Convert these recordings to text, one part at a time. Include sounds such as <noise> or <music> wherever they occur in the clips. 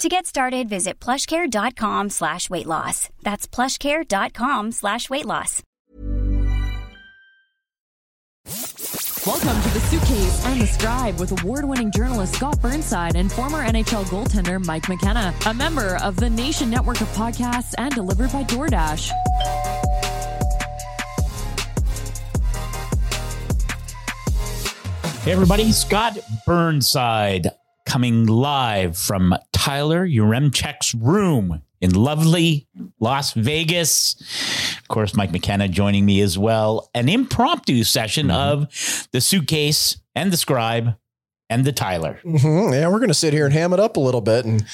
To get started, visit plushcare.com slash weight loss. That's plushcare.com slash weight loss. Welcome to The Suitcase and the Scribe with award-winning journalist Scott Burnside and former NHL goaltender Mike McKenna, a member of the Nation Network of Podcasts and delivered by DoorDash. Hey, everybody, Scott Burnside coming live from Tyler Yaremchuk's room in lovely Las Vegas. Of course, Mike McKenna joining me as well. An impromptu session Mm-hmm. of the suitcase and the scribe and the Tyler. Mhm. Yeah, we're going to sit here and ham it up a little bit. And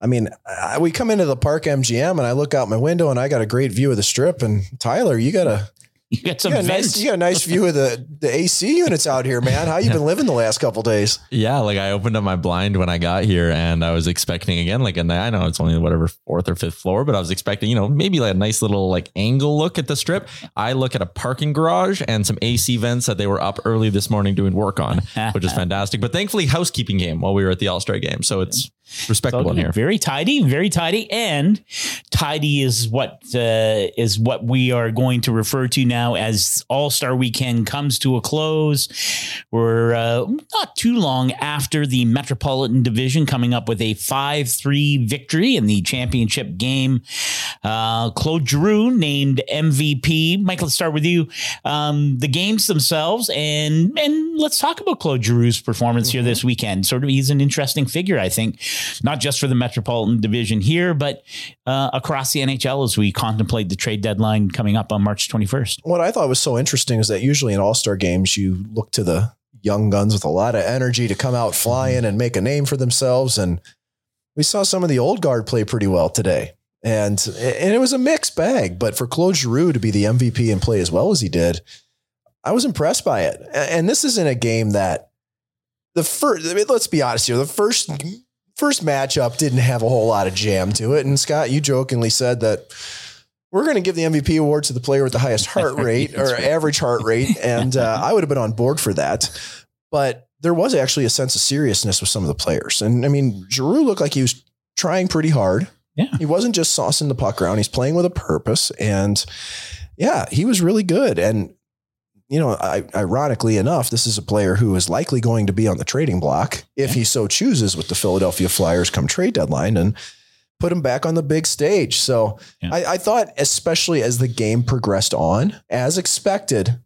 I mean, I, we come into the park MGM and I look out my window and I got a great view of the strip. And Tyler, you got a, <laughs> You got you some got a nice, you got a nice view of the, the AC units out here, man. How you been <laughs> living the last couple days? Yeah, like I opened up my blind when I got here and I was expecting again, like, and I know it's only whatever fourth or fifth floor, but I was expecting, you know, maybe like a nice little like angle look at the strip. I look at a parking garage and some AC vents that they were up early this morning doing work on, which is <laughs> fantastic. But thankfully, housekeeping game while we were at the All Star game. So it's respectable here. Very tidy, very tidy, and tidy is what uh, is what we are going to refer to now as All Star Weekend comes to a close. We're uh, not too long after the Metropolitan Division coming up with a five three victory in the championship game. Uh, Claude Giroux named MVP. Mike, let's start with you. Um, the games themselves, and and let's talk about Claude Giroux's performance here this weekend. Sort of, he's an interesting figure, I think, not just for the Metropolitan Division here, but uh, across the NHL as we contemplate the trade deadline coming up on March 21st. What I thought was so interesting is that usually in all star games, you look to the young guns with a lot of energy to come out flying and make a name for themselves. And we saw some of the old guard play pretty well today. And, and it was a mixed bag, but for Claude Giroux to be the MVP and play as well as he did, I was impressed by it. And this isn't a game that the first, I mean, let's be honest here, the first, first matchup didn't have a whole lot of jam to it. And Scott, you jokingly said that we're going to give the MVP award to the player with the highest heart <laughs> rate or average heart rate. And uh, I would have been on board for that. But there was actually a sense of seriousness with some of the players. And I mean, Giroux looked like he was trying pretty hard. Yeah. He wasn't just saucing the puck around. He's playing with a purpose. And yeah, he was really good. And, you know, I, ironically enough, this is a player who is likely going to be on the trading block if he so chooses with the Philadelphia Flyers come trade deadline and put him back on the big stage. So Yeah. I, I thought, especially as the game progressed on, as expected,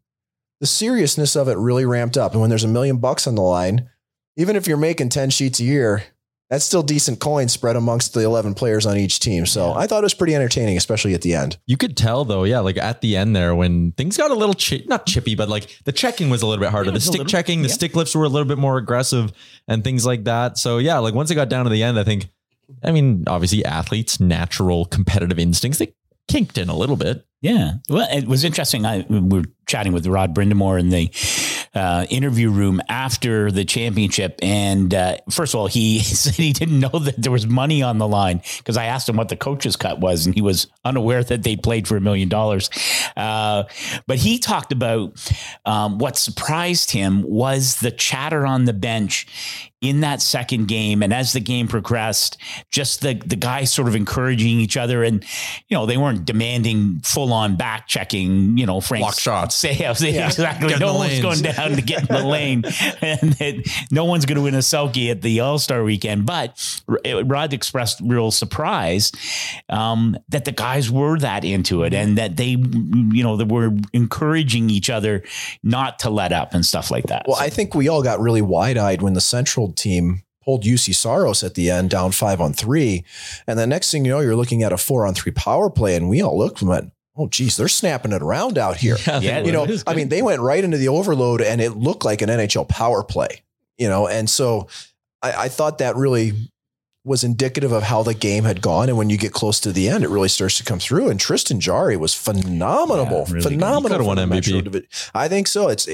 the seriousness of it really ramped up. And when there's a million bucks on the line, even if you're making 10 sheets a year, that's still decent coin spread amongst the 11 players on each team. So I thought it was pretty entertaining, especially at the end. You could tell though, yeah, like at the end there when things got a little chi- not chippy, but like the checking was a little bit harder. Yeah, the stick little- checking, the yeah. stick lifts were a little bit more aggressive and things like that. So yeah, like once it got down to the end, I think, I mean, obviously athletes, natural competitive instincts, they kinked in a little bit. Yeah. Well, it was interesting. I we were chatting with Rod Brind'Amour and the uh, interview room after the championship, and uh, first of all, he <laughs> said he didn't know that there was money on the line because I asked him what the coach's cut was, and he was unaware that they played for a million dollars. Uh, But he talked about um, what surprised him was the chatter on the bench in that second game and as the game progressed, just the the guys sort of encouraging each other and you know, they weren't demanding full on back checking, you know, Frank Block shots. <laughs> Yeah, exactly. Get No one's lanes. going down to get in the <laughs> lane and that no one's going to win a Selke at the All-Star weekend. But Rod expressed real surprise um, that the guys were that into it and that they, you know, they were encouraging each other not to let up and stuff like that. Well, I think we all got really wide eyed when the Central team pulled Juuse Saros at the end, down five on three. And the next thing you know, you're looking at a four on three power play. And we all looked and went, oh, geez, they're snapping it around out here. Yeah, you know, I mean, they went right into the overload and it looked like an NHL power play, you know, and so I, I thought that really was indicative of how the game had gone. And when you get close to the end, it really starts to come through. And Tristan Jarry was phenomenal, Yeah, really phenomenal. He could've won MVP. I think so. It's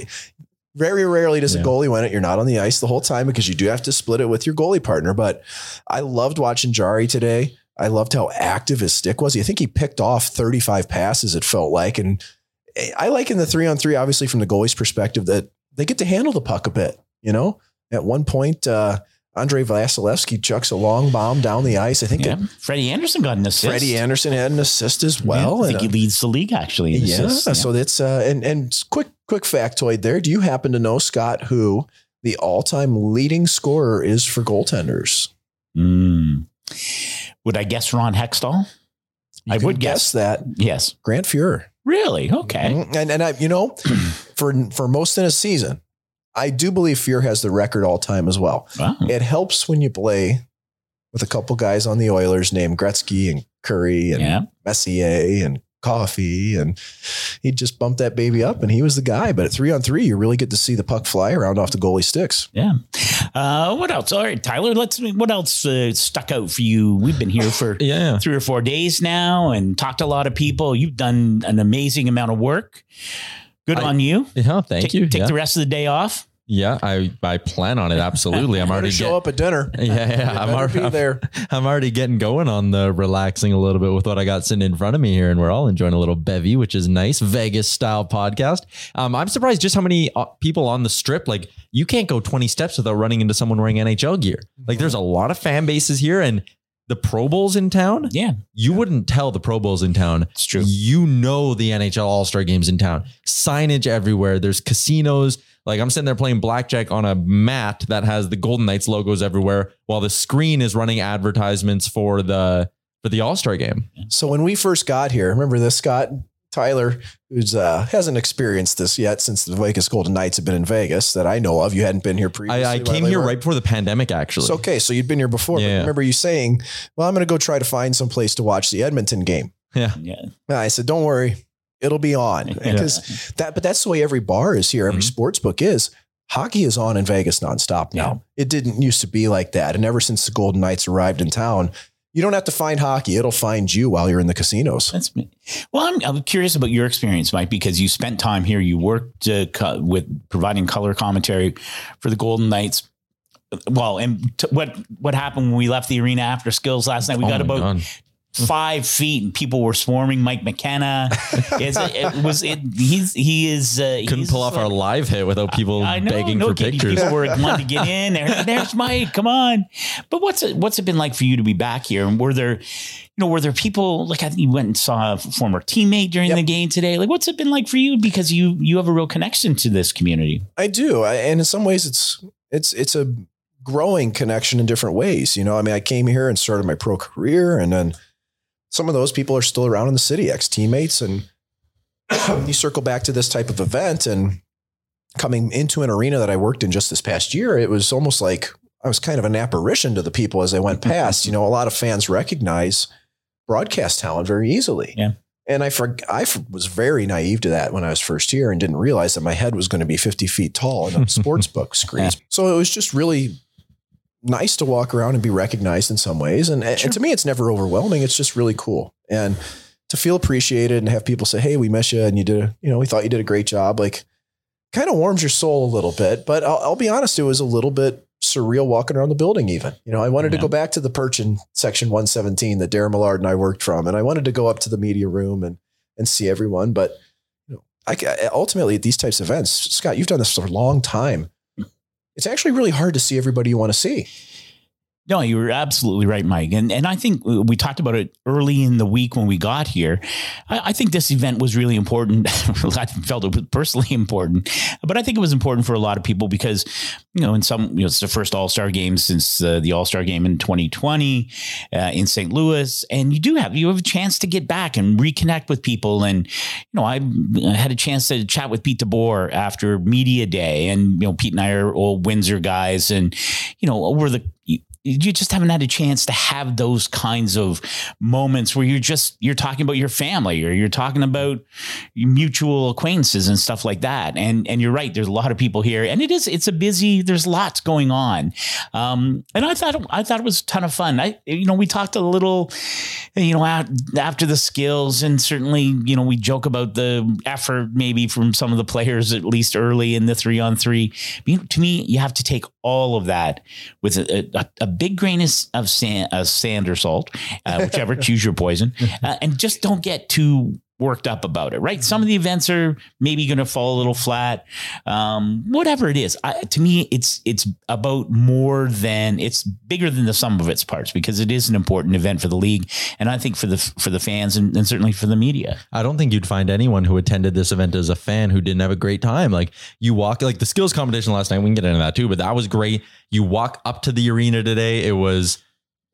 very rarely does a goalie win it. You're not on the ice the whole time because you do have to split it with your goalie partner. But I loved watching Jarry today. I loved how active his stick was. I think he picked off 35 passes, it felt like. And I like in the three on three, obviously, from the goalie's perspective, that they get to handle the puck a bit. You know, at one point, uh, Andrei Vasilevskiy chucks a long bomb down the ice. I think yeah. that Freddie Andersen got an assist. Freddie Andersen had an assist as well. Yeah, I think he leads the league actually. In yeah. assists. So that's uh, and and quick quick factoid there. Do you happen to know Scott who the all time leading scorer is for goaltenders? Mm. Would I guess Ron Hextall? You I would guess. that Yes. Grant Fuhr. Really? Okay. Mhm. And and I you know <clears throat> for for most in a season, I do believe Fuhr has the record all time as well. Wow. It helps when you play with a couple guys on the Oilers named Gretzky and Kurri and Yeah. Messier and Coffey, and he'd just bumped that baby up, and he was the guy. But at three on three, you really get to see the puck fly around off the goalie sticks. Yeah. Uh, what else? All right, Tyler. Let's. What else uh, stuck out for you? We've been here for <laughs> Yeah. three or four days now and talked to a lot of people. You've done an amazing amount of work. Good I- on you. Yeah. Thank take, you. Take yeah. the rest of the day off. Yeah. I, I plan on it. Absolutely. I'm <laughs> How to already show get- up at dinner. <laughs> Yeah, yeah. <laughs> I'm already there. I'm already getting going on the relaxing a little bit with what I got sitting in front of me here, and we're all enjoying a little bevy, which is nice. Vegas style podcast. Um, I'm surprised just how many uh, people on the strip. Like, you can't go 20 steps without running into someone wearing NHL gear. Like, there's a lot of fan bases here, and the Pro Bowls in town. Yeah, You wouldn't tell the Pro Bowls in town. it's true. You know the NHL All Star games in town. Signage everywhere. There's casinos. Like I'm sitting there playing blackjack on a mat that has the Golden Knights logos everywhere, while the screen is running advertisements for the for the All Star game. So when we first got here, remember this, Scott? Tyler, who's uh, hasn't experienced this yet since the Vegas Golden Knights have been in Vegas that I know of. You hadn't been here previously. I, I came here were- right before the pandemic, actually. It's okay. So you'd been here before. But Yeah. remember you saying, "Well, I'm going to go try to find some place to watch the Edmonton game." Yeah. Yeah, And I said, "Don't worry, it'll be on." Because that, but that's the way every bar is here. Every Mhm. sports book is. Hockey is on in Vegas nonstop now. It didn't used to be like that, and ever since the Golden Knights arrived in town, you don't have to find hockey; it'll find you while you're in the casinos. That's me. Well, I'm, I'm curious about your experience, Mike, because you spent time here. You worked uh, co- with providing color commentary for the Golden Knights. Well, and t- what what happened when we left the arena after skills last night? We Oh got my about God. Five feet, and people were swarming Mike McKenna. <laughs> It's, it was it, he's he is uh, couldn't pull off our live hit without people I know, begging no for kidding. pictures. People were <laughs> wanting to get in there. There's Mike. Come on. But what's it what's it been like for you to be back here? And were there, you know, were there people like I think you went and saw a former teammate during Yep. the game today? Like, what's it been like for you? Because you you have a real connection to this community. I do, I, and in some ways, it's it's it's a growing connection in different ways. You know, I mean, I came here and started my pro career, and then some of those people are still around in the city, ex teammates, and <coughs> you circle back to this type of event and coming into an arena that I worked in just this past year, it was almost like I was kind of an apparition to the people as I went <laughs> past. you know, a lot of fans recognize broadcast talent very easily. Yeah. And I for, I was very naive to that when I was first here and didn't realize that my head was going to be 50 feet tall in a <laughs> sports book screen. So it was just really nice to walk around and be recognized in some ways. And, and to me, it's never overwhelming. It's just really cool. And to feel appreciated and have people say, Hey, we miss you. And you did a, you know, we thought you did a great job. Like kind of warms your soul a little bit, but I'll, I'll be honest. It was a little bit surreal walking around the building. Even, you know, I wanted Yeah. to go back to the perch in section 117 that Darren Millard and I worked from. And I wanted to go up to the media room and, and see everyone. But you know, I, ultimately at these types of events, Scott, you've done this for a long time. It's actually really hard to see everybody you want to see. No, you were absolutely right, Mike. And and I think we talked about it early in the week when we got here. I, I think this event was really important. <laughs> I felt it was personally <laughs> important, but I think it was important for a lot of people because you know, in some, you know, it's the first All Star game since uh, the All Star game in 2020 uh, in St. Louis, and you do have you have a chance to get back and reconnect with people. And you know, I had a chance to chat with Pete DeBoer after media day, and you know, Pete and I are old Windsor guys, and you know, over the you just haven't had a chance to have those kinds of moments where you're just you're talking about your family or you're talking about mutual acquaintances and stuff like that. And and you're right there's a lot of people here and it is it's a busy there's lots going on. Um, and i thought i thought it was a ton of fun. I you know we talked a little you know after the skills and certainly you know we joke about the effort maybe from some of the players at least early in the three on three. To me you have to take all of that with a, a, a big grain of sand, of sand or salt, uh, whichever, <laughs> choose your poison, uh, and just don't get too worked up about it, right? Some of the events are maybe going to fall a little flat. Um, whatever it is, I, to me, it's it's about more than it's bigger than the sum of its parts because it is an important event for the league, and I think for the for the fans and, and certainly for the media. I don't think you'd find anyone who attended this event as a fan who didn't have a great time. Like you walk, like the skills competition last night. We can get into that too, but that was great. You walk up to the arena today. It was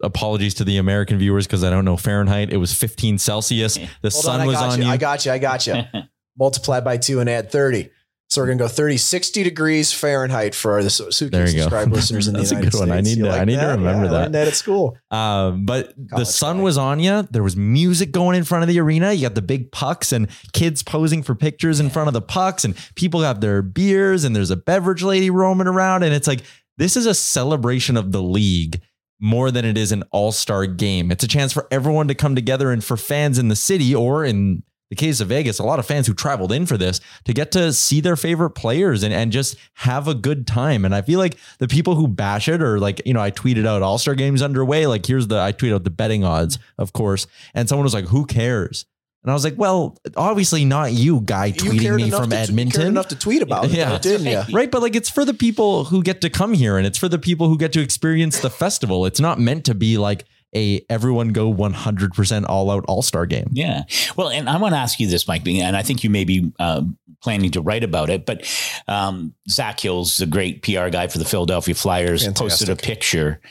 apologies to the American viewers because I don't know Fahrenheit. It was 15 Celsius. <laughs> The Hold sun on, I was on you. you. I got you. I got you. <laughs> Multiply by two and add 30. So we're going to go 30, 60 degrees Fahrenheit for our the There you <laughs> listeners in the That's a good one. I States. need to- I need to remember Yeah, I that. learned that at school. Um, but the sun was on you. There was music going in front of the arena. You got the big pucks and kids posing for pictures in front of the pucks, and people have their beers, and there's a beverage lady roaming around. And it's like, this is a celebration of the league more than it is an all star game. It's a chance for everyone to come together and for fans in the city or in the case of Vegas, a lot of fans who traveled in for this to get to see their favorite players and, and just have a good time. And I feel like the people who bash it or like, you know, I tweeted out All Star games underway. Like, here's the, I tweeted out the betting odds, of course. And someone was like, who cares? And I was like, well, obviously not you, guy tweeting cared me from to, You cared Edmonton. enough to tweet about it, Yeah. though, didn't you? Right. But like it's for the people who get to come here and it's for the people who get to experience the festival. It's not meant to be like a everyone go 100% all out all star game. Yeah. Well, and I want to ask you this, Mike, and I think you may be uh, planning to write about it, but um, Zach Hill's the great PR guy for the Philadelphia Flyers, posted a picture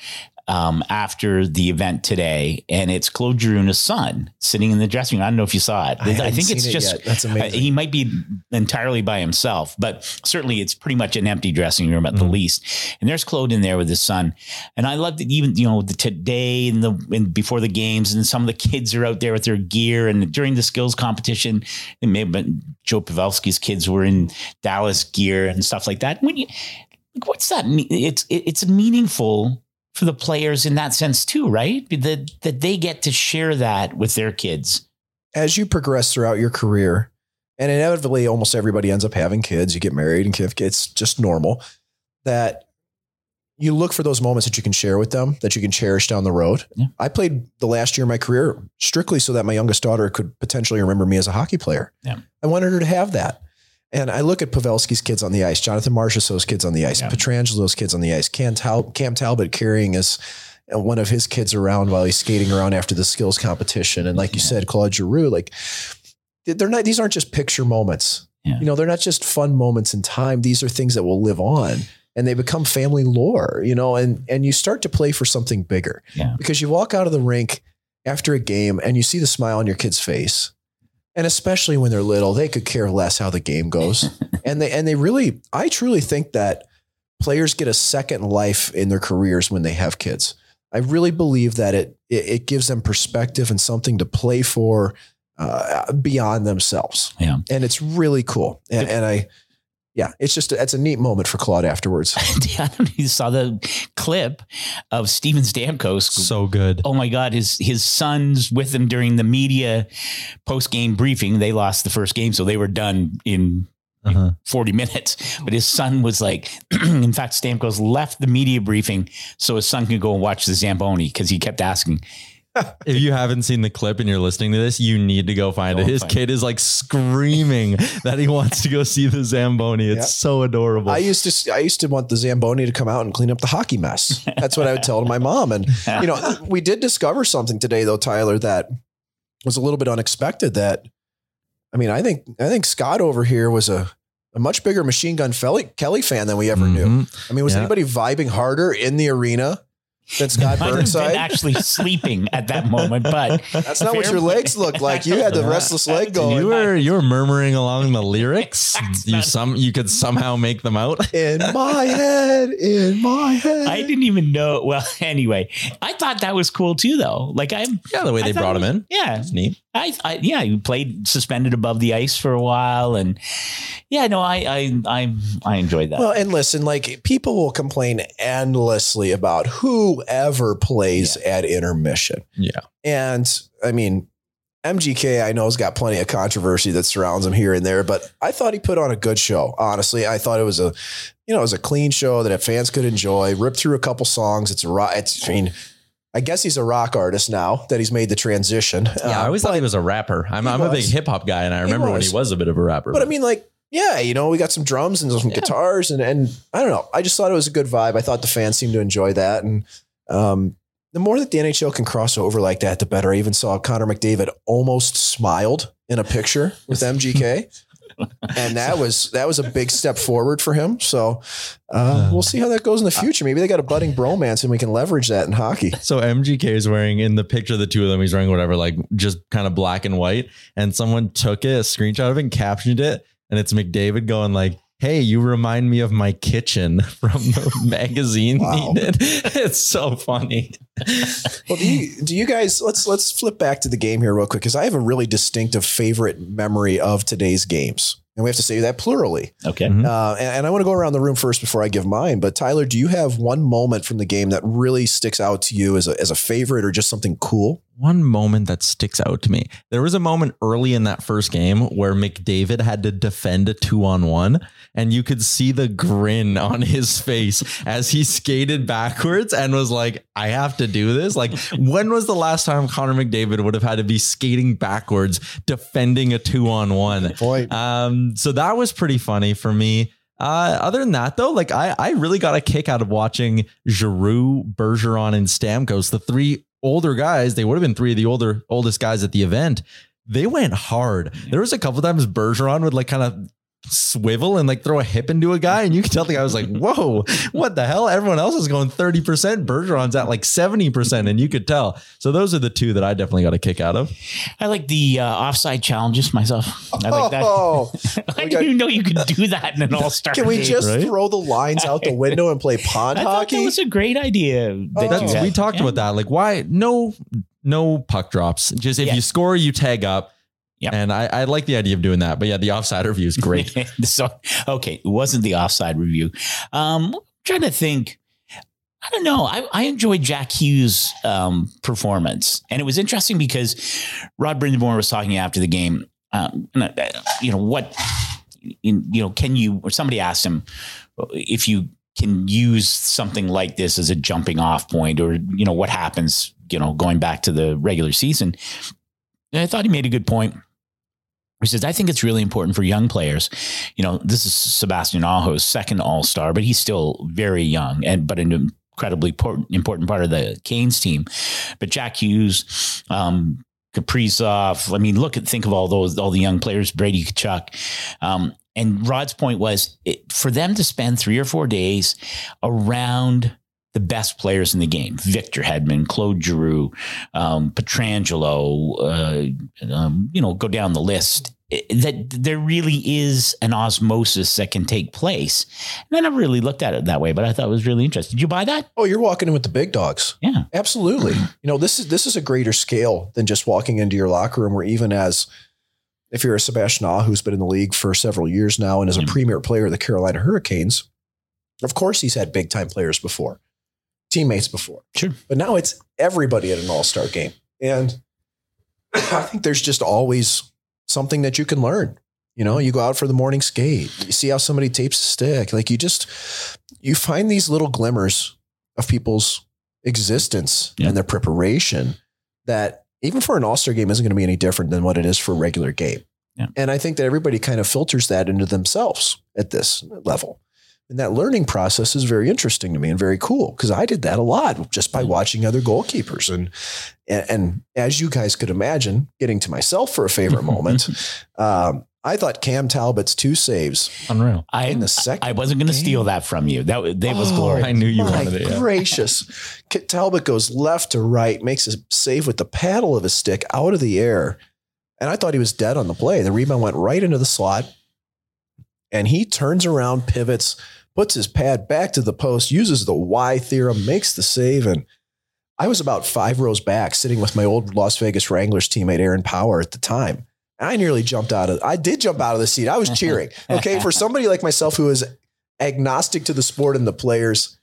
um, after the event today, and it's Claude Giroux's son sitting in the dressing room. I don't know if you saw it. I haven't think it's it just. That's amazing. uh, he might be entirely by himself, but certainly it's pretty much an empty dressing room at the least. And there's Claude in there with his son, and I love that even you know the today and the and before the games, and some of the kids are out there with their gear, and during the skills competition, it may have been Joe Pavelski's kids were in Dallas gear and stuff like that. When you what's that? mean? It's it- it's meaningful for the players in that sense too, right? That that they get to share that with their kids. as you progress throughout your career, and inevitably almost everybody ends up having kids, you get married and have kids, it's just normal that you look for those moments that you can share with them, that you can cherish down the road. Yeah. I played the last year of my career strictly so that my youngest daughter could potentially remember me as a hockey player. Yeah. I wanted her to have that. And I look at Pavelski's kids on the ice, Jonathan Marchessault's kids on the ice, Yeah. Pietrangelo's kids on the ice, Cam, Tal- Cam Talbot carrying his uh, one of his kids around while he's skating around after the skills competition. And like you said, Claude Giroux, like they're not, these aren't just picture moments. Yeah. You know, they're not just fun moments in time. These are things that will live on and they become family lore, you know, and, and you start to play for something bigger Yeah. because you walk out of the rink after a game and you see the smile on your kid's face. And especially when they're little, they could care less how the game goes. <laughs> and they, and they really, I truly think that players get a second life in their careers when they have kids. I really believe that it, it, it gives them perspective and something to play for uh, beyond themselves. Yeah. And it's really cool. And, and I, yeah, it's just, it's a neat moment for Claude afterwards. <laughs> I don't know you saw the clip of Steven Stamkos. So good. Oh my God, his his son's with him during the media post game briefing. They lost the first game, so they were done in Uh-huh. 40 minutes. But his son was like, <clears throat> in fact, Stamkos left the media briefing so his son could go and watch the Zamboni because he kept asking, if you haven't seen the clip and you're listening to this, you need to go find Go it. His find kid is like screaming that he wants to go see the Zamboni. It's Yeah. so adorable. I used to I used to want the Zamboni to come out and clean up the hockey mess. That's what I would tell my mom. And <laughs> you know, we did discover something today though, Tyler, that was a little bit unexpected. That I mean, I think I think Scott over here was a a much bigger Machine Gun Kelly fan than we ever knew. Mhm. I mean, was Yeah. anybody vibing harder in the arena than Scott Might been Burnside? actually sleeping at that moment, but That's not what your play. legs looked like. You had the restless leg going. You were you were murmuring along the lyrics. <laughs> You some you could somehow make them out. <laughs> in my head, in my head. I didn't even know. Well, <laughs> anyway, I thought that was cool too, though. Like I'm, Yeah, the way they thought brought him was- in. yeah, It's neat. I, I, yeah, you played suspended above the ice for a while, and yeah, no, I, I, I, I enjoyed that. Well, and listen, like people will complain endlessly about whoever plays at intermission. Yeah. And I mean, MGK, I know, has got plenty of controversy that surrounds him here and there, but I thought he put on a good show. Honestly, I thought it was a, you know, it was a clean show that fans could enjoy. Ripped through a couple songs. It's a rock. It's, I mean, I guess he's a rock artist now that he's made the transition. Yeah, I Uh, always but- thought he was a rapper. I'm, I'm a big hip hop guy, and I He remember when he was a bit of a rapper. But I mean, like, yeah, you know, we got some drums and some guitars, and and I don't know. I just thought it was a good vibe. I thought the fans seemed to enjoy that, and um, the more that the NHL can cross over like that, the better. I even saw Connor McDavid almost smiled in a picture with MGK. <laughs> And that was that was a big step forward for him. So uh, we'll see how that goes in the future. Maybe they got a budding bromance, and we can leverage that in hockey. So MGK is wearing in the picture of the two of them, he's wearing whatever, like just kind of black and white. And someone took it, a screenshot of it and captioned it. And it's McDavid going like, Hey, you remind me of my kitchen <laughs> from the <laughs> magazine. Wow. he. <laughs> It's so funny. Well, do you, do you guys let's let's flip back to the game here real quick because I have a really distinctive favorite memory of today's games, and we have to say that plurally. okay, Mhm. Uh, and, and I want to go around the room first before I give mine. But Tyler, do you have one moment from the game that really sticks out to you as a as a favorite or just something cool? One moment that sticks out to me. There was a moment early in that first game where McDavid had to defend a two on one, and you could see the grin <laughs> on his face as he skated backwards and was like, I have to do this. Like, <laughs> when was the last time Connor McDavid would have had to be skating backwards defending a two on one? Um, so that was pretty funny for me. Uh, other than that, though, like I, I really got a kick out of watching Giroux, Bergeron, and Stamkos, the three older guys. They would have been three of the older, oldest guys at the event. They went hard. Mm-hmm. There was a couple times Bergeron would like kind of swivel and like throw a hip into a guy, and you could tell the guy was like, "Whoa, what the hell?" Everyone else is going thirty percent. Bergeron's at like seventy percent, and you could tell. So those are the two that I definitely got a kick out of. I like the uh, offside challenges myself. I like that. Oh, <laughs> I didn't got- even know you could do that in an <laughs> all star. can we just right? throw the lines out the window and play pond <laughs> I hockey? that was a great idea. That Oh. That's, we talked Yeah. about that. Like, why no no puck drops? Just if Yeah. you score, you tag up. Yep. And I, I like the idea of doing that. But yeah, the offside review is great. <laughs> so okay, it wasn't the offside review. Um, I'm trying to think. I don't know. I, I enjoyed Jack Hughes' um, performance, and it was interesting because Rod Brind'Amour was talking after the game. Um, uh, you know what? You know, can you? Or somebody asked him if you can use something like this as a jumping off point, or you know what happens. You know, going back to the regular season. And I thought he made a good point. He says, I think it's really important for young players. You know, this is Sebastian Aho's second All Star, but he's still very young and but an incredibly important, important part of the Canes team. But Jack Hughes, um, Kaprizov, I mean, look at think of all those all the young players, Brady Tkachuk. Um, and Rod's point was it, for them to spend three or four days around the best players in the game Victor Hedman, Claude Giroux, um, Pietrangelo, uh, um, you know, go down the list. That there really is an osmosis that can take place. And I never really looked at it that way, but I thought it was really interesting. Did you buy that? oh, you're walking in with the big dogs. Yeah. Absolutely. <clears throat> You know, this is this is a greater scale than just walking into your locker room, where even as if you're a Sebastian Ah who's been in the league for several years now and is a premier player of the Carolina Hurricanes, of course he's had big time players before, teammates before. Sure. But now it's everybody at an all-star game. And I think there's just always something that you can learn. You know, you go out for the morning skate, you see how somebody tapes a stick. Like you just you find these little glimmers of people's existence Yeah. and their preparation that even for an All Star game isn't going to be any different than what it is for a regular game. Yeah. And I think that everybody kind of filters that into themselves at this level. And that learning process is very interesting to me and very cool because I did that a lot just by watching other goalkeepers. And, and, and as you guys could imagine, getting to myself for a favorite <laughs> moment, um, I thought Cam Talbot's two saves Unreal. I in the second I wasn't going to steal that from you. That was- that was Oh, glorious. I knew you My wanted it. Yeah. gracious. <laughs> Kit Talbot goes left to right, makes a save with the paddle of his stick out of the air. And I thought he was dead on the play. The rebound went right into the slot. And he turns around, pivots, puts his pad back to the post, uses the Y theorem, makes the save. And I was about five rows back, sitting with my old Las Vegas Wranglers teammate, Aaron Power, at the time. And I nearly jumped out of I did jump out of the seat. I was cheering. <laughs> Okay. For somebody like myself who is agnostic to the sport and the players,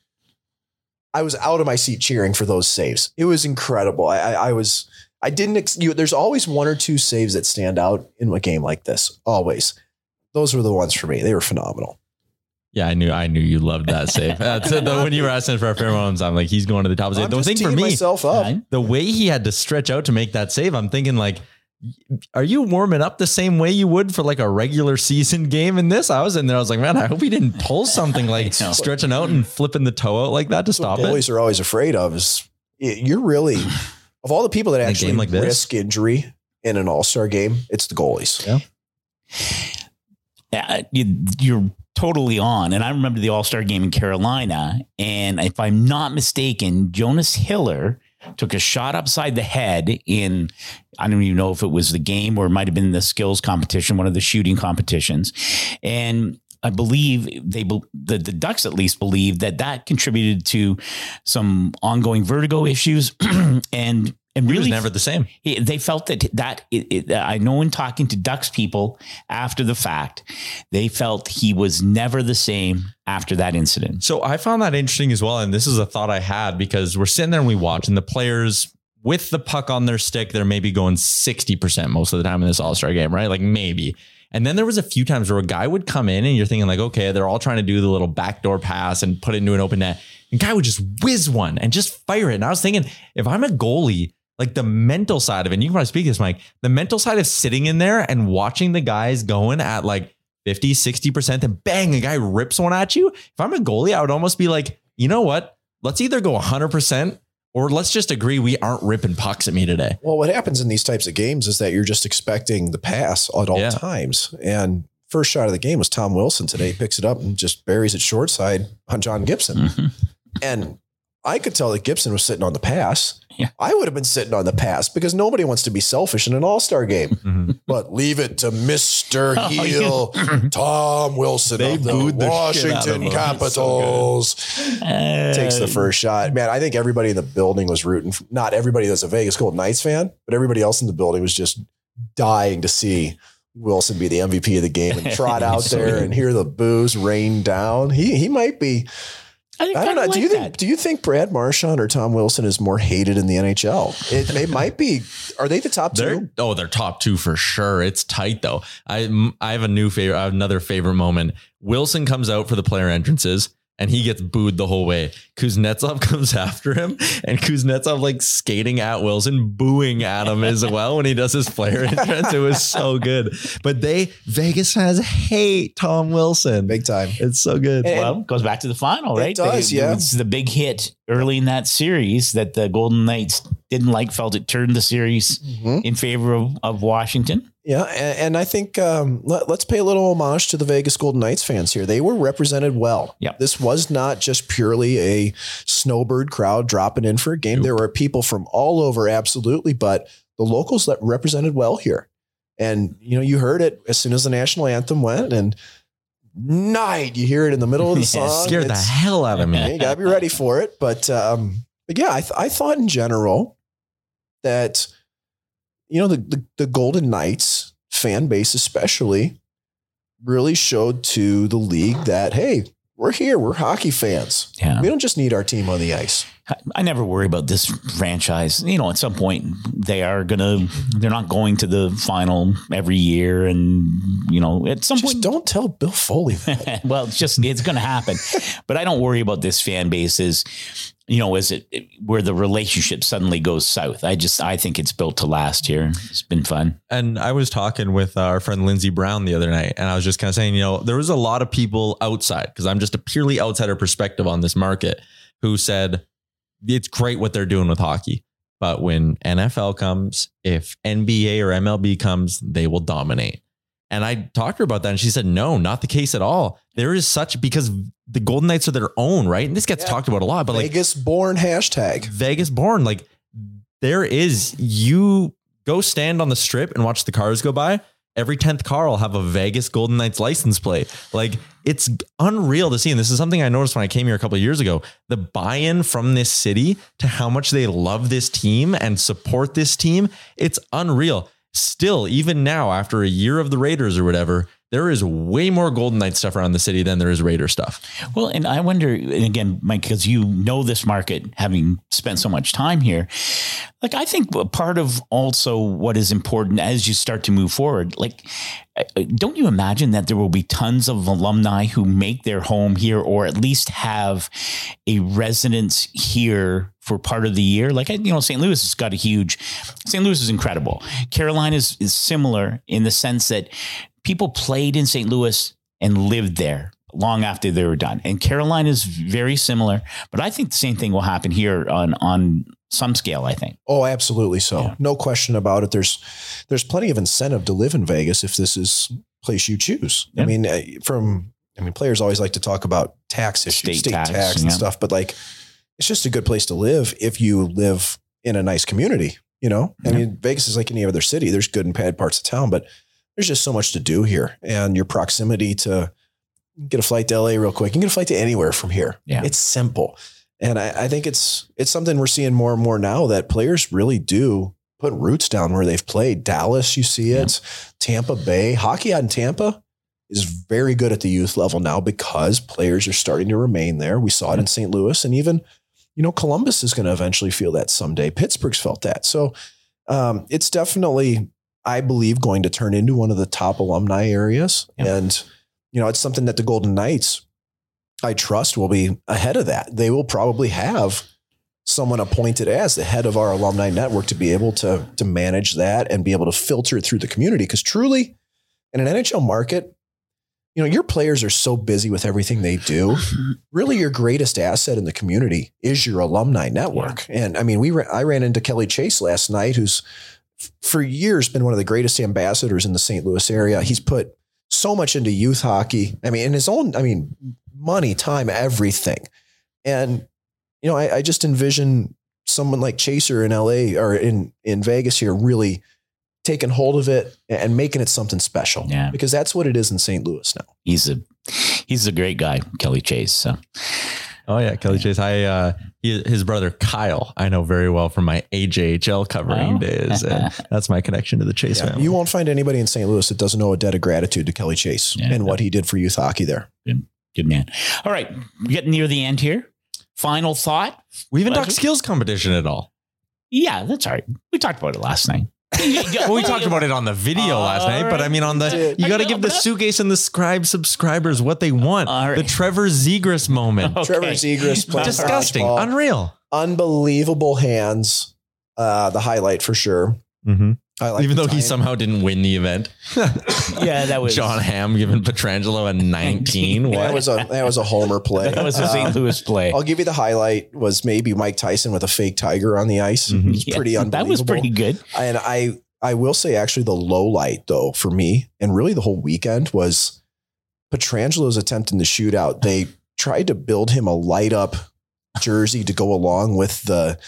I was out of my seat cheering for those saves. It was incredible. I, I, I was, I didn't, ex- you, there's always one or two saves that stand out in a game like this. Always. Those were the ones for me. They were phenomenal. Yeah, I knew I knew you loved that save. <laughs> That's it, though, when you were asking for our favorite moments, I'm like, he's going to the top. I'm the just thing for me, myself up. The way he had to stretch out to make that save, I'm thinking like, are you warming up the same way you would for like a regular season game in this? I was in there. I was like, man, I hope he didn't pull something <laughs> like stretching out and flipping the toe out like that to That's what stop it. goalies are always afraid of is you're really, of all the people that In actually game like this? risk injury in an all-star game, it's the goalies. Yeah. Yeah, you, you're totally on. And I remember the All Star game in Carolina. And if I'm not mistaken, Jonas Hiller took a shot upside the head in, I don't even know if it was the game or it might have been the skills competition, one of the shooting competitions. And I believe they, the, the Ducks at least believe that that contributed to some ongoing vertigo issues <clears throat> and, and He was really never the same. it- they felt that that it, it, I know in talking to Ducks people after the fact, they felt he was never the same after that incident. So I found that interesting as well. And this is a thought I had because we're sitting there and we watch, and the players with the puck on their stick, they're maybe going 60% most of the time in this All Star game, right? Like maybe. And then there was a few times where a guy would come in and you're thinking, like, okay, they're all trying to do the little backdoor pass and put it into an open net. And guy would just whiz one and just fire it. And I was thinking, if I'm a goalie, like the mental side of it, and you can probably speak this, Mike, the mental side of sitting in there and watching the guys going at like 50, 60%, and bang, a guy rips one at you. If I'm a goalie, I would almost be like, you know what? Let's either go 100% or let's just agree we aren't ripping pucks at me today. Well, what happens in these types of games is that you're just expecting the pass at all Yeah. times. And first shot of the game was Tom Wilson today. He picks it up and just buries it short side on John Gibson. Mhm. And I could tell that Gibson was sitting on the pass. Yeah. I would have been sitting on the pass because nobody wants to be selfish in an all-star game. <laughs> Mhm. But leave it to Mr. <laughs> Oh, Heel, Tom Wilson They of the booed the shit out of Washington him. Capitals. takes the first shot. Man, I think everybody in the building was rooting. For, not everybody that's a Vegas Golden Knights fan, but everybody else in the building was just dying to see Wilson be the MVP of the game and <laughs> trot out there and hear the booze rain down. He he might be. I, I don't know. kinda do you like think do you think Brad Marchand or Tom Wilson is more hated in the NHL? It, they might be. Are they the top They're two? oh, they're top two for sure. It's tight though. I I have a new favorite. I have another favorite moment. Wilson comes out for the player entrances and he gets booed the whole way. Kuznetsov <laughs> comes after him and Kuznetsov like skating at Wilson, booing at him as well when he does his player <laughs> entrance. It was so good. But they Vegas has hate Tom Wilson. Big time. It's so good. And- Well, it goes back to the final, right? It right? does, They- yeah. It's the big hit early in that series that the Golden Knights didn't like, felt it turned the series Mhm. in favor of, of Washington. Yeah, and, and I think um, let, us pay a little homage to the Vegas Golden Knights fans here. They were represented well. Yep. This was not just purely a snowbird crowd dropping in for a game. There were people from all over, absolutely, but the locals that represented well here. And you know, you heard it as soon as the national anthem went, and night you hear it in the middle of the <laughs> song. Scared the hell out of me. <laughs> you gotta be ready for it. But um, but yeah, I, th- I thought in general that you know the, the the Golden Knights fan base, especially, really showed to the league that hey, we're here, we're hockey fans. Yeah. We don't just need our team on the ice. I- I never worry about this franchise. You know, at some point they are gonna they're not going to the final every year and you know, at some Just point don't tell Bill Foley that. <laughs> well, it's just it's going to happen. <laughs> but I don't worry about this fan base. You know, is it where the relationship suddenly goes south? I just, I think it's built to last here. It's been fun. And I was talking with uh, our friend Lindsey Brown the other night, and I was just kind of saying, you know, there was a lot of people outside because I'm just a purely outsider perspective on this market who said it's great what they're doing with hockey. But when NFL comes, if NBA or MLB comes, they will dominate. And I talked to her about that, and she said, no, not the case at all. There is such because the Golden Knights are their own, right? And this gets Yeah. talked about a lot, but like Vegas born hashtag. Vegas born. Like there is, you go stand on the strip and watch the cars go by. Every 10th car will have a Vegas Golden Knights license plate. Like it's unreal to see. And this is something I noticed when I came here a couple of years ago. The buy in from this city to how much they love this team and support this team. It's unreal. Still, even now, after a year of the Raiders or whatever, there is way more Golden Knights stuff around the city than there is Raider stuff. Well, and I wonder, and again, Mike, because you know this market, having spent so much time here, like I think part of also what is important as you start to move forward, like, Uh, don't you imagine that there will be tons of alumni who make their home here or at least have a residence here for part of the year? Like, you know, St. Louis has got a huge, St. Louis is incredible. Carolina is, is similar in the sense that people played in St. Louis and lived there long after they were done. And Carolina is very similar, but I think the same thing will happen here on on some scale. I think. Oh, absolutely so. Yeah. No question about it. There's there's plenty of incentive to live in Vegas if this is place you choose. Yeah. I mean, uh, from I mean, players always like to talk about tax issues, State state, tax, tax, and yeah. stuff, but like it's just a good place to live if you live in a nice community. You know, I Yeah. mean, Vegas is like any other city. There's good and bad parts of town, but there's just so much to do here, and your proximity to get a flight to LA real quick. You can get a flight to anywhere from here. Yeah. It's simple. And I, I think it's it's something we're seeing more and more now that players really do put roots down where they've played. Dallas, you see it, Tampa Bay, hockey in Tampa is very good at the youth level now because players are starting to remain there. We saw it in St. Louis, and even you know Columbus is going to eventually feel that someday. Pittsburgh's felt that, so um, it's definitely, I believe, going to turn into one of the top alumni areas, Yeah. and you know it's something that the Golden Knights I trust will be ahead of that. They will probably have someone appointed as the head of our alumni network to be able to to manage that and be able to filter it through the community. Because truly, in an NHL market, you know your players are so busy with everything they do. <laughs> really, your greatest asset in the community is your alumni network. And I mean, we ra- I ran into Kelly Chase last night, who's f- for years been one of the greatest ambassadors in the St. Louis area. He's put so much into youth hockey. I mean, in his own, I mean, money, time, everything. And, you know, I, I just envision someone like Chaser in LA or in, in Vegas here really taking hold of it and making it something special. Yeah. Because that's what it is in St. Louis now. He's a he's a great guy, Kelly Chase. So Oh yeah, Kelly Chase. I uh, he, his brother Kyle. I know very well from my AJHL covering Oh. days. And <laughs> that's my connection to the Chase Yeah. family. You won't find anybody in St. Louis that doesn't owe a debt of gratitude to Kelly Chase Yeah. and what he did for youth hockey there. good man. All right, we're getting near the end here. Final thought. we even talked skills competition at all. Yeah, that's all right. We talked about it last night. Well, we talked about it on the video last night, but I mean, on the you got to give the suitcase and the scribe subscribers what they want. All right. The Trevor Zegras moment, <laughs> Okay. Trevor Zegras playing <laughs> disgusting, unreal. Unbelievable hands. Uh, the highlight for sure. I like Even the though he somehow didn't win the event. <laughs> Yeah, that was Jon Hamm giving Pietrangelo a <laughs> 19. that was a that was a homer play. <laughs> That was a St. Louis play. I'll give you the highlight was maybe Mike Tyson with a fake tiger on the ice. Mhm. It was Yeah, pretty unbelievable. That was pretty good. And I I will say actually the low light though for me and really the whole weekend was Pietrangelo's attempt in the shootout. They tried to build him a light up jersey to go along with the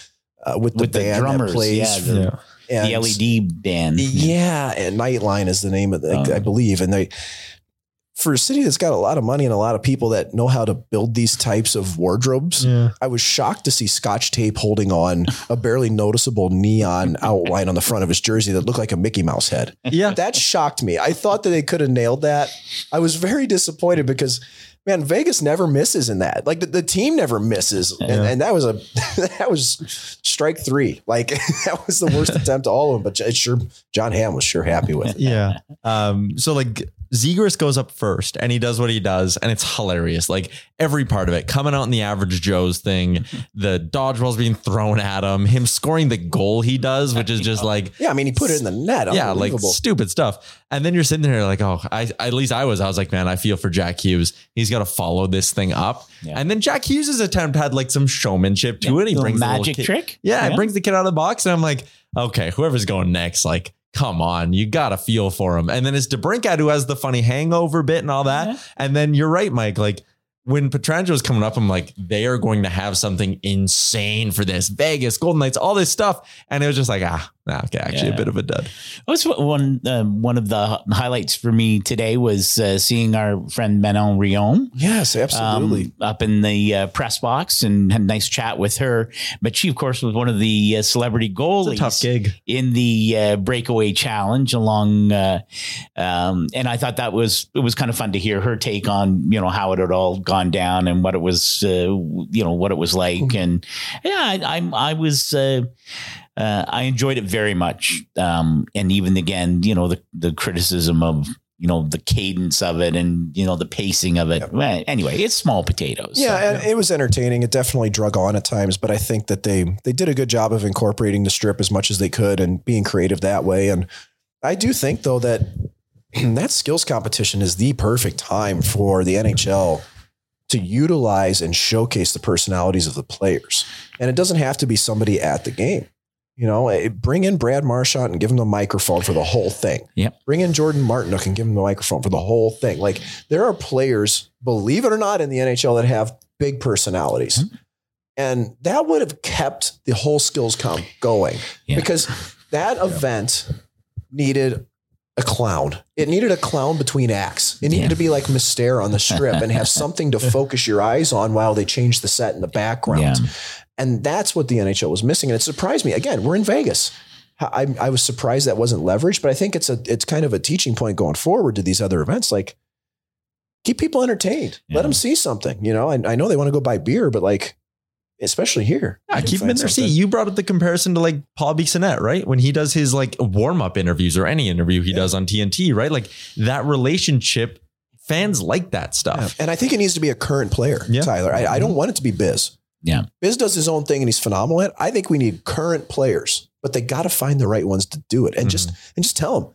uh, with the With the band drummers, that plays. yeah, the- and- the LED band. Yeah, and Nightline is the name of the, Oh. I um, believe. And they, for a city that's got a lot of money and a lot of people that know how to build these types of wardrobes, Yeah. I was shocked to see Scotch tape holding on a barely noticeable neon <laughs> outline on the front of his jersey that looked like a Mickey Mouse head. Yeah. That shocked me. I thought that they could have nailed that. I was very disappointed because. Man, Vegas never misses in that. Like the, the team never misses, and, Yeah. and that was a <laughs> that was strike three. Like <laughs> that was the worst <laughs> attempt of all of them. But it sure Jon Hamm was sure happy with it. Yeah. Um, so like Zegras goes up first and he does what he does, and it's hilarious. Like every part of it, coming out in the average Joe's thing, <laughs> the dodgeballs being thrown at him, him scoring the goal he does, which is just like Yeah, I mean, he put it in the net. yeah, like stupid stuff. And then you're sitting there like, oh, I at least I was. I was like, man, I feel for Jack Hughes. He's got to follow this thing up. Yeah. And then Jack Hughes' attempt had like some showmanship to Yeah, it. He little brings the magic trick. Yeah, Yeah. it brings the kid out of the box, and I'm like, okay, whoever's going next, like. Come on, you got to feel for him. And then it's DeBrincat who has the funny hangover bit and all that. Yeah. And then you're right, Mike. Like when Pietrangelo's coming up, I'm like, they are going to have something insane for this. Vegas, Golden Knights, all this stuff. And it was just like, ah, nah, okay, actually Yeah. a bit of a dud. That's what one um, one of the highlights for me today was uh, seeing our friend Manon Rhéaume. yes, absolutely. um, up in the uh, press box and had a nice chat with her. But she, of course, was one of the uh, celebrity goalies It's a tough gig. in the uh, breakaway challenge along. Uh, um, and I thought that was, it was kind of fun to hear her take on, you know, how it had all gone down and what it was, uh, you know, what it was like. And yeah, I, I, I was, uh, I enjoyed it very much. Um, and even again, you know, the, the criticism of, you know, the cadence of it and, you know, the pacing of it. Well, anyway, it's small potatoes. Yeah, So, and it was entertaining. It definitely drug on at times, but I think that they they did a good job of incorporating the strip as much as they could and being creative that way. And I do think though that <clears throat> that skills competition is the perfect time for the NHL to utilize and showcase the personalities of the players. And it doesn't have to be somebody at the game. You know, eh, bring in Brad Marchand and give him the microphone for the whole thing. Yep. Bring in Jordan Martinook and give him the microphone for the whole thing. Like there are players, believe it or not, in the NHL that have big personalities. And that would have kept the whole skills comp going Yeah. because that event needed a clown. It needed a clown between acts. It needed Yeah. to be like Mysterio on the strip and have <laughs> something to focus your eyes on while they change the set in the background. Yeah. And that's what the NHL was missing. And it surprised me. Again, we're in Vegas. I, I was surprised that wasn't leveraged, but I think it's a it's kind of a teaching point going forward to these other events. Like, keep people entertained. Yeah. Let them see something. You know, I, I know they want to go buy beer, but like, especially here, I keep them in their seat. You brought up the comparison to like Paul Bissonnette, right? When he does his like warm up interviews or any interview he Yeah. does on TNT, right? Like that relationship, fans like that Yeah. stuff. And I think it needs to be a current player, Yeah. Tyler. I, I don't want it to be Biz. Yeah. Biz does his own thing and he's phenomenal at. it. I think we need current players, but they got to find the right ones to do it and just mm-hmm. and just tell them,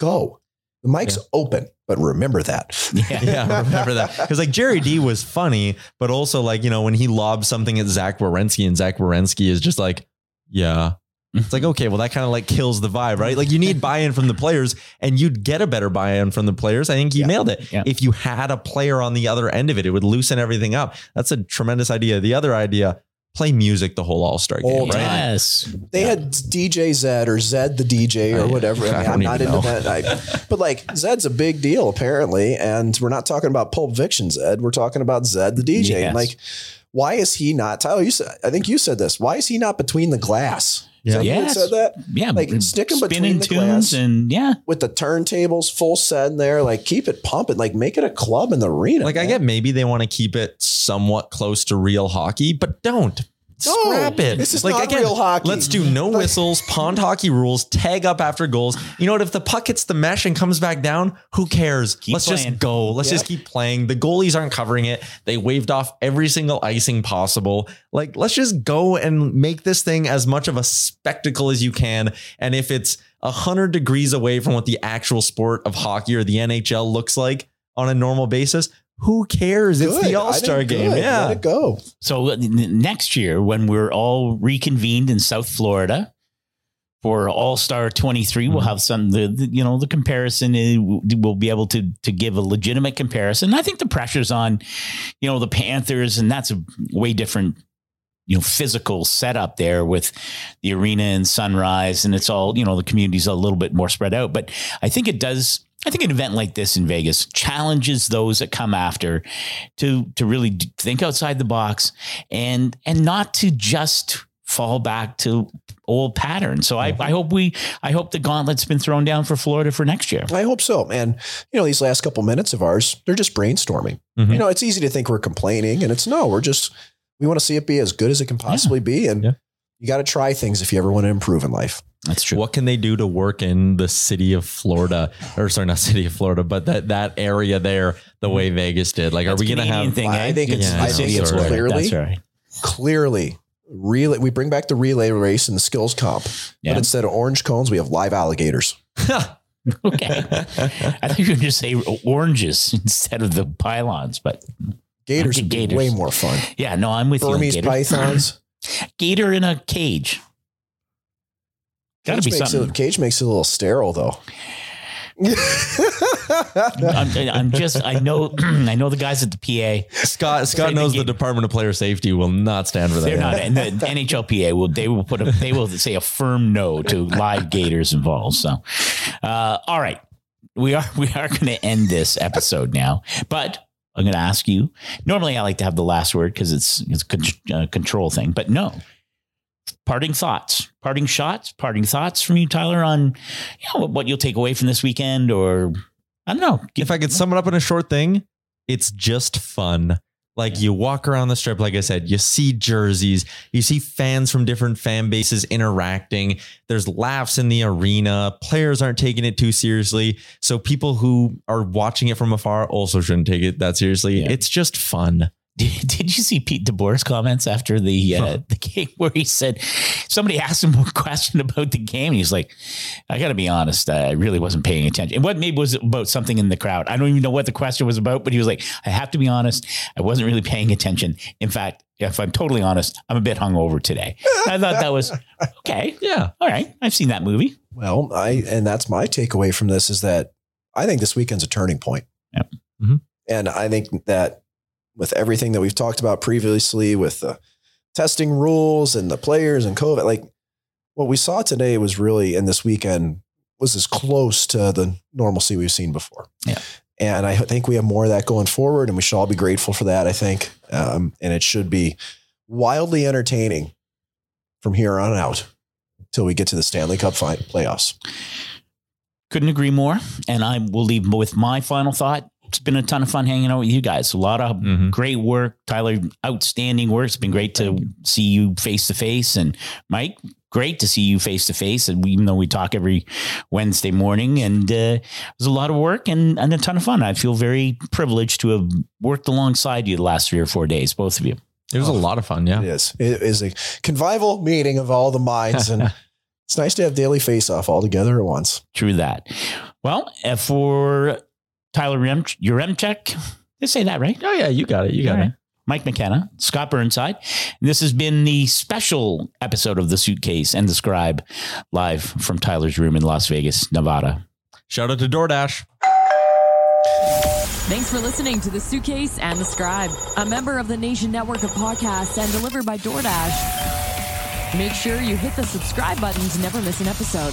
go. The mic's open, but remember that. Yeah. <laughs> yeah, remember that. Because like Jerry D was funny, but also like, you know, when he lobs something at Zach Werenski and Zach Werenski is just like, yeah. It's like, okay, well, that kind of like kills the vibe, right? Like you need <laughs> buy-in from the players and you'd get a better buy-in from the players. I think you Yeah. nailed it. Yeah. If you had a player on the other end of it, it would loosen everything up. That's a tremendous idea. The other idea, play music the whole All-Star game, All right? time. Yes. They had DJ Zedd or Zedd the DJ or I- whatever. I I mean, don't I'm not into know. that. I, but like Zedd's a big deal apparently, and we're not talking about Pulp Fiction Zed. We're talking about Zedd the DJ. Yes. And like, why is he not? Tyler, you said. I think you said this. Why is he not between the glass? Is that Yes. said that Yeah. Like, stick 'em between the tunes glass. and yeah. with the turntables full set in there? Like, keep it pumping. Like, make it a club in the arena. Like I get maybe they want to keep it somewhat close to real hockey, but don't. No, Scrap it. this is not real hockey. Let's do no Like- whistles, pond hockey rules, tag up after goals. You know what? If the puck hits the mesh and comes back down, who cares? Keep Let's playing. just go. Let's just keep playing. The goalies aren't covering it. They waved off every single icing possible. Like, let's just go and make this thing as much of a spectacle as you can. And if it's a hundred degrees away from what the actual sport of hockey or the NHL looks like on a normal basis, who cares? It's Good. the I All Star think game. good. Yeah. Let it go. So uh, n- next year, when we're all reconvened in South Florida for All Star 23, we'll Mhm. have some, the, the- you know, the comparison, is, we'll be able to, to give a legitimate comparison. I think the pressure's on, you know, the Panthers, and that's a way different, you know, physical setup there with the arena and sunrise, and it's all, you know, the community's a little bit more spread out. But I think it does. I think an event like this in Vegas challenges those that come after to to really think outside the box and and not to just fall back to old patterns. So I, I hope we I hope the gauntlet's been thrown down for Florida for next year. I hope so. And you know, these last couple minutes of ours, they're just brainstorming. Mhm. You know, it's easy to think we're complaining, and it's no, we're just we want to see it be as good as it can possibly be. And Yeah. You got to try things if you ever want to improve in life. That's true. What can they do to work in the city of Florida, or sorry, not city of Florida, but that that area there, the way Vegas did? Like, That's are we going to have? thing, I eh? think it's- I think it's Sorry. clearly- That's right. Clearly, relay. We bring back the relay race and the skills comp, Yeah. but instead of orange cones, we have live alligators. <laughs> Okay. I think you were just say oranges <laughs> instead of the pylons, but Gators Okay, be gators. way more fun. yeah, no, I'm with Burmese you. on Gator. pythons. <laughs> Gator in a cage. Got to Cage be makes something. It, cage makes it a little sterile, though. <laughs> I'm, I'm just. I know. <clears throat> I know the guys at the PA. Scott Scott knows the get- Department of Player Safety will not stand for that. They're not, <laughs> and the NHLPA will. They will put a. They will say a firm no to live gators involved. So, uh, all right, we are we are going to end this episode now, but. I'm going to ask you. Normally, I like to have the last word because it's it's a uh, control thing, but no. Parting thoughts, parting shots, parting thoughts from you, Tyler, on you know what you'll take away from this weekend, or I don't know. if I could sum it up in a short thing, it's just fun. Like you walk around the strip, like I said, you see jerseys, you see fans from different fan bases interacting. There's laughs in the arena. Players aren't taking it too seriously. So people who are watching it from afar also shouldn't take it that seriously. Yeah. It's just fun. Did, did you see Pete DeBoer's comments after the uh, the game where he said somebody asked him a <laughs> question about the game and he's like, "I got to be honest, I really wasn't paying attention." And what maybe was about something in the crowd. I don't even know what the question was about, but he was like, "I have to be honest, I wasn't really paying attention. In fact, if I'm totally honest, I'm a bit hungover today." I thought that was <laughs> okay. Yeah. All right, I've seen that movie. Well, I and that's my takeaway from this is that I think this weekend's a turning point. Yep. Mhm. And I think that with everything that we've talked about previously, with the testing rules and the players and COVID, like what we saw today was really in this weekend was as close to the normalcy we've seen before. Yeah. And I think we have more of that going forward, and we should all be grateful for that. I think, um, and it should be wildly entertaining from here on out until we get to the Stanley Cup fi- playoffs. Couldn't agree more. And I will leave with my final thought. It's been a ton of fun hanging out with you guys. A lot of Mhm. great work. Tyler, outstanding work. It's been great to see you face to face. And Mike, great to see you face to face. And even though we talk every Wednesday morning, and uh, it was a lot of work and, and a ton of fun. I feel very privileged to have worked alongside you the last three or four days, both of you. It was a lot of fun. Yeah. It is. It is a convivial meeting of all the minds, and <laughs> it's nice to have daily face off all together at once. True that. Well, uh, for Tyler Rem, Yaremchuk, did I say that right? Oh, yeah. You got it. You got All it. right. Mike McKenna, Scott Burnside. This has been the special episode of The Suitcase and the Scribe live from Tyler's room in Las Vegas, Nevada. Shout out to DoorDash. Thanks for listening to The Suitcase and the Scribe, a member of the Nation Network of Podcasts and delivered by DoorDash. Make sure you hit the subscribe button to never miss an episode.